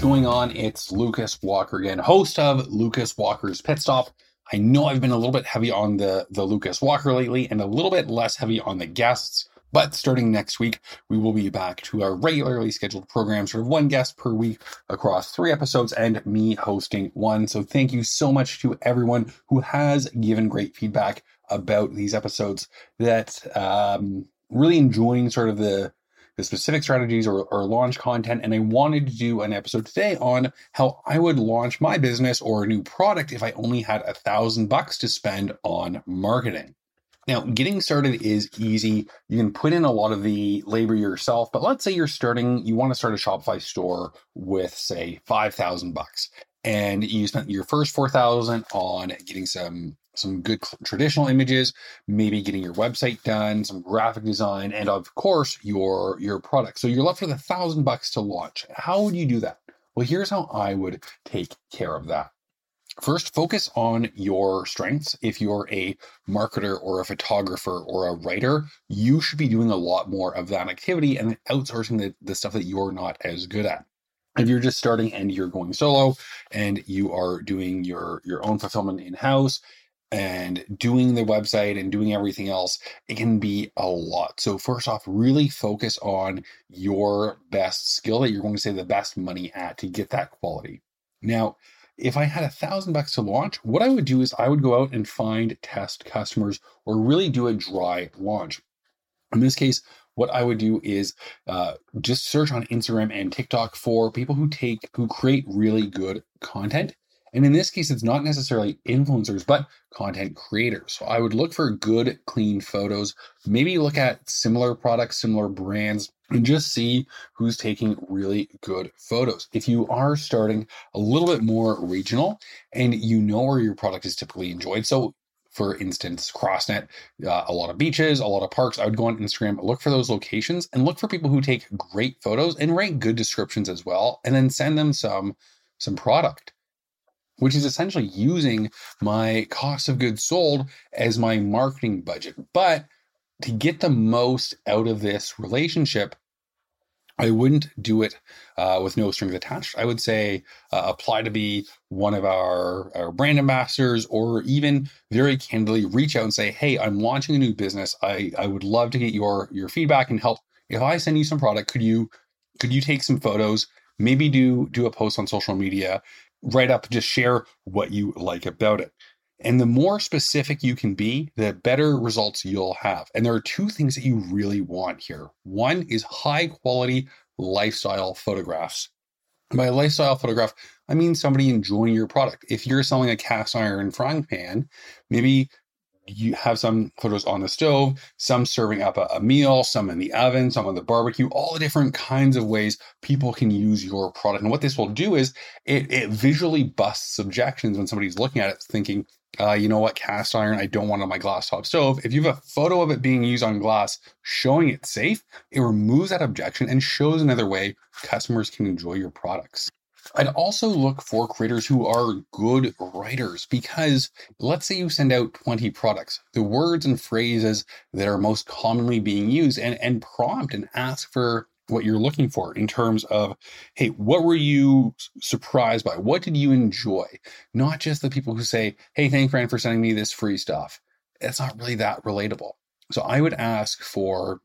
Going on? It's Lucas Walker again, host of Lucas Walker's Pit Stop. I know I've been a little bit heavy on the, the Lucas Walker lately and a little bit less heavy on the guests, but starting next week, we will be back to our regularly scheduled program, sort of one guest per week across three episodes and me hosting one. So thank you so much to everyone who has given great feedback about these episodes that um, really enjoying sort of the the specific strategies or, or launch content. And I wanted to do an episode today on how I would launch my business or a new product if I only had a thousand bucks to spend on marketing. Now, getting started is easy. You can put in a lot of the labor yourself, but let's say you're starting, you want to start a Shopify store with say 5,000 bucks and you spent your first 4,000 on getting some some good traditional images, maybe getting your website done, some graphic design, and of course your your product. So you're left with a thousand bucks to launch. How would you do that? Well, here's how I would take care of that. First, focus on your strengths. If you're a marketer or a photographer or a writer, you should be doing a lot more of that activity and outsourcing the, the stuff that you're not as good at if you're just starting and you're going solo and you are doing your your own fulfillment in house and doing the website and doing everything else, it can be a lot. So, first off, really focus on your best skill that you're going to save the best money at to get that quality. Now, if I had a thousand bucks to launch, what I would do is I would go out and find test customers or really do a dry launch. In this case, what I would do is uh, just search on Instagram and TikTok for people who take who create really good content and in this case, it's not necessarily influencers, but content creators. So I would look for good, clean photos, maybe look at similar products, similar brands, and just see who's taking really good photos. If you are starting a little bit more regional and you know where your product is typically enjoyed. So for instance, CrossNet, uh, a lot of beaches, a lot of parks. I would go on Instagram, look for those locations, and look for people who take great photos and write good descriptions as well, and then send them some some product which is essentially using my cost of goods sold as my marketing budget. But to get the most out of this relationship, I wouldn't do it uh, with no strings attached. I would say uh, apply to be one of our, our brand ambassadors, or even very candidly reach out and say, "Hey, I'm launching a new business. I I would love to get your your feedback and help. If I send you some product, could you could you take some photos? Maybe do do a post on social media write up, just share what you like about it. And the more specific you can be, the better results you'll have. And there are two things that you really want here. One is high quality lifestyle photographs. by lifestyle photograph, I mean somebody enjoying your product. If you're selling a cast iron frying pan, maybe you have some photos on the stove, some serving up a, a, meal, some in the oven, some on the barbecue, all the different kinds of ways people can use your product. And what this will do is it, it visually busts objections when somebody's looking at it thinking, uh, you know what, cast iron, I don't want on my glass top stove. If you have a photo of it being used on glass showing it's safe, it removes that objection and shows another way customers can enjoy your products. I'd also look for creators who are good writers because let's say you send out 20 products, the words and phrases that are most commonly being used and, and prompt and ask for what you're looking for in terms of, hey, what were you surprised by? What did you enjoy? Not just the people who say, hey, thank friend for sending me this free stuff. It's not really that relatable. So I would ask for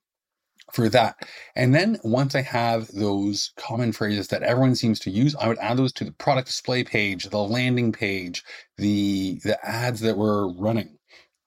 for that. And then once I have those common phrases that everyone seems to use, I would add those to the product display page, the landing page, the the ads that we're running.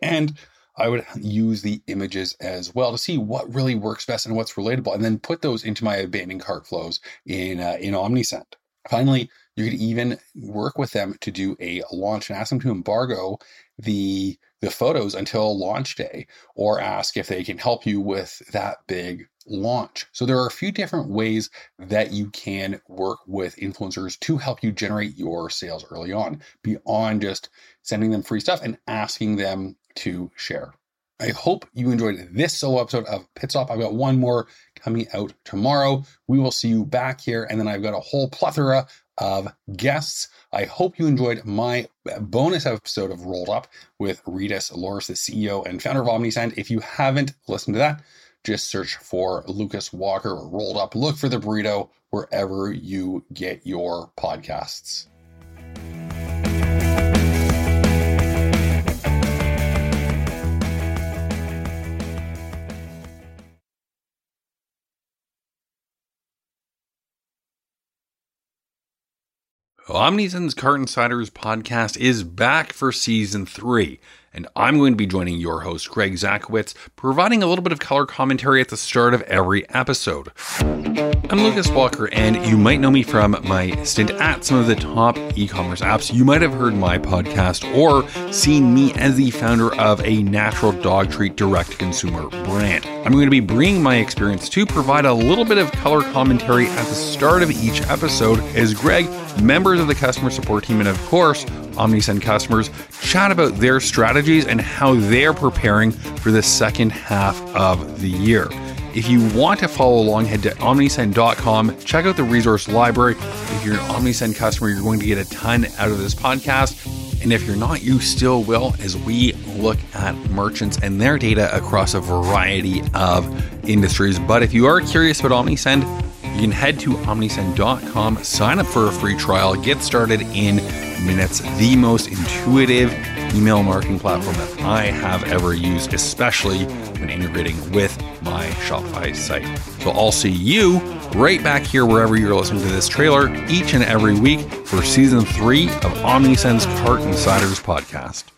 And I would use the images as well to see what really works best and what's relatable, and then put those into my abandoned cart flows in uh, in Omnisend. Finally, you could even work with them to do a launch and ask them to embargo the the photos until launch day or ask if they can help you with that big launch. So there are a few different ways that you can work with influencers to help you generate your sales early on, beyond just sending them free stuff and asking them to share. I hope you enjoyed this solo episode of Pit Stop. I've got one more coming out tomorrow. We will see you back here. And then I've got a whole plethora of guests. I hope you enjoyed my bonus episode of Rolled Up with Rytis Lauris, the CEO and founder of OmniSend. If you haven't listened to that, just search for Lucas Walker or Rolled Up. Look for the burrito wherever you get your podcasts. OmniSend's Cart Insiders podcast is back for season three, and I'm going to be joining your host, Greg Zakowicz, providing a little bit of color commentary at the start of every episode. I'm Lucas Walker, and you might know me from my stint at some of the top e commerce apps. You might have heard my podcast or seen me as the founder of a natural dog treat direct consumer brand. I'm going to be bringing my experience to provide a little bit of color commentary at the start of each episode as Greg, members of the customer support team, and of course, OmniSend customers chat about their strategies and how they're preparing for the second half of the year. If you want to follow along, head to omnisend.com, check out the resource library. If you're an OmniSend customer, you're going to get a ton out of this podcast. And if you're not, you still will as we look at merchants and their data across a variety of industries. But if you are curious about OmniSend, you can head to omnisend.com, sign up for a free trial, get started in minutes. The most intuitive email marketing platform that I have ever used, especially when integrating with my Shopify site. So I'll see you right back here wherever you're listening to this trailer each and every week for season three of OmniSend's Cart Insiders podcast.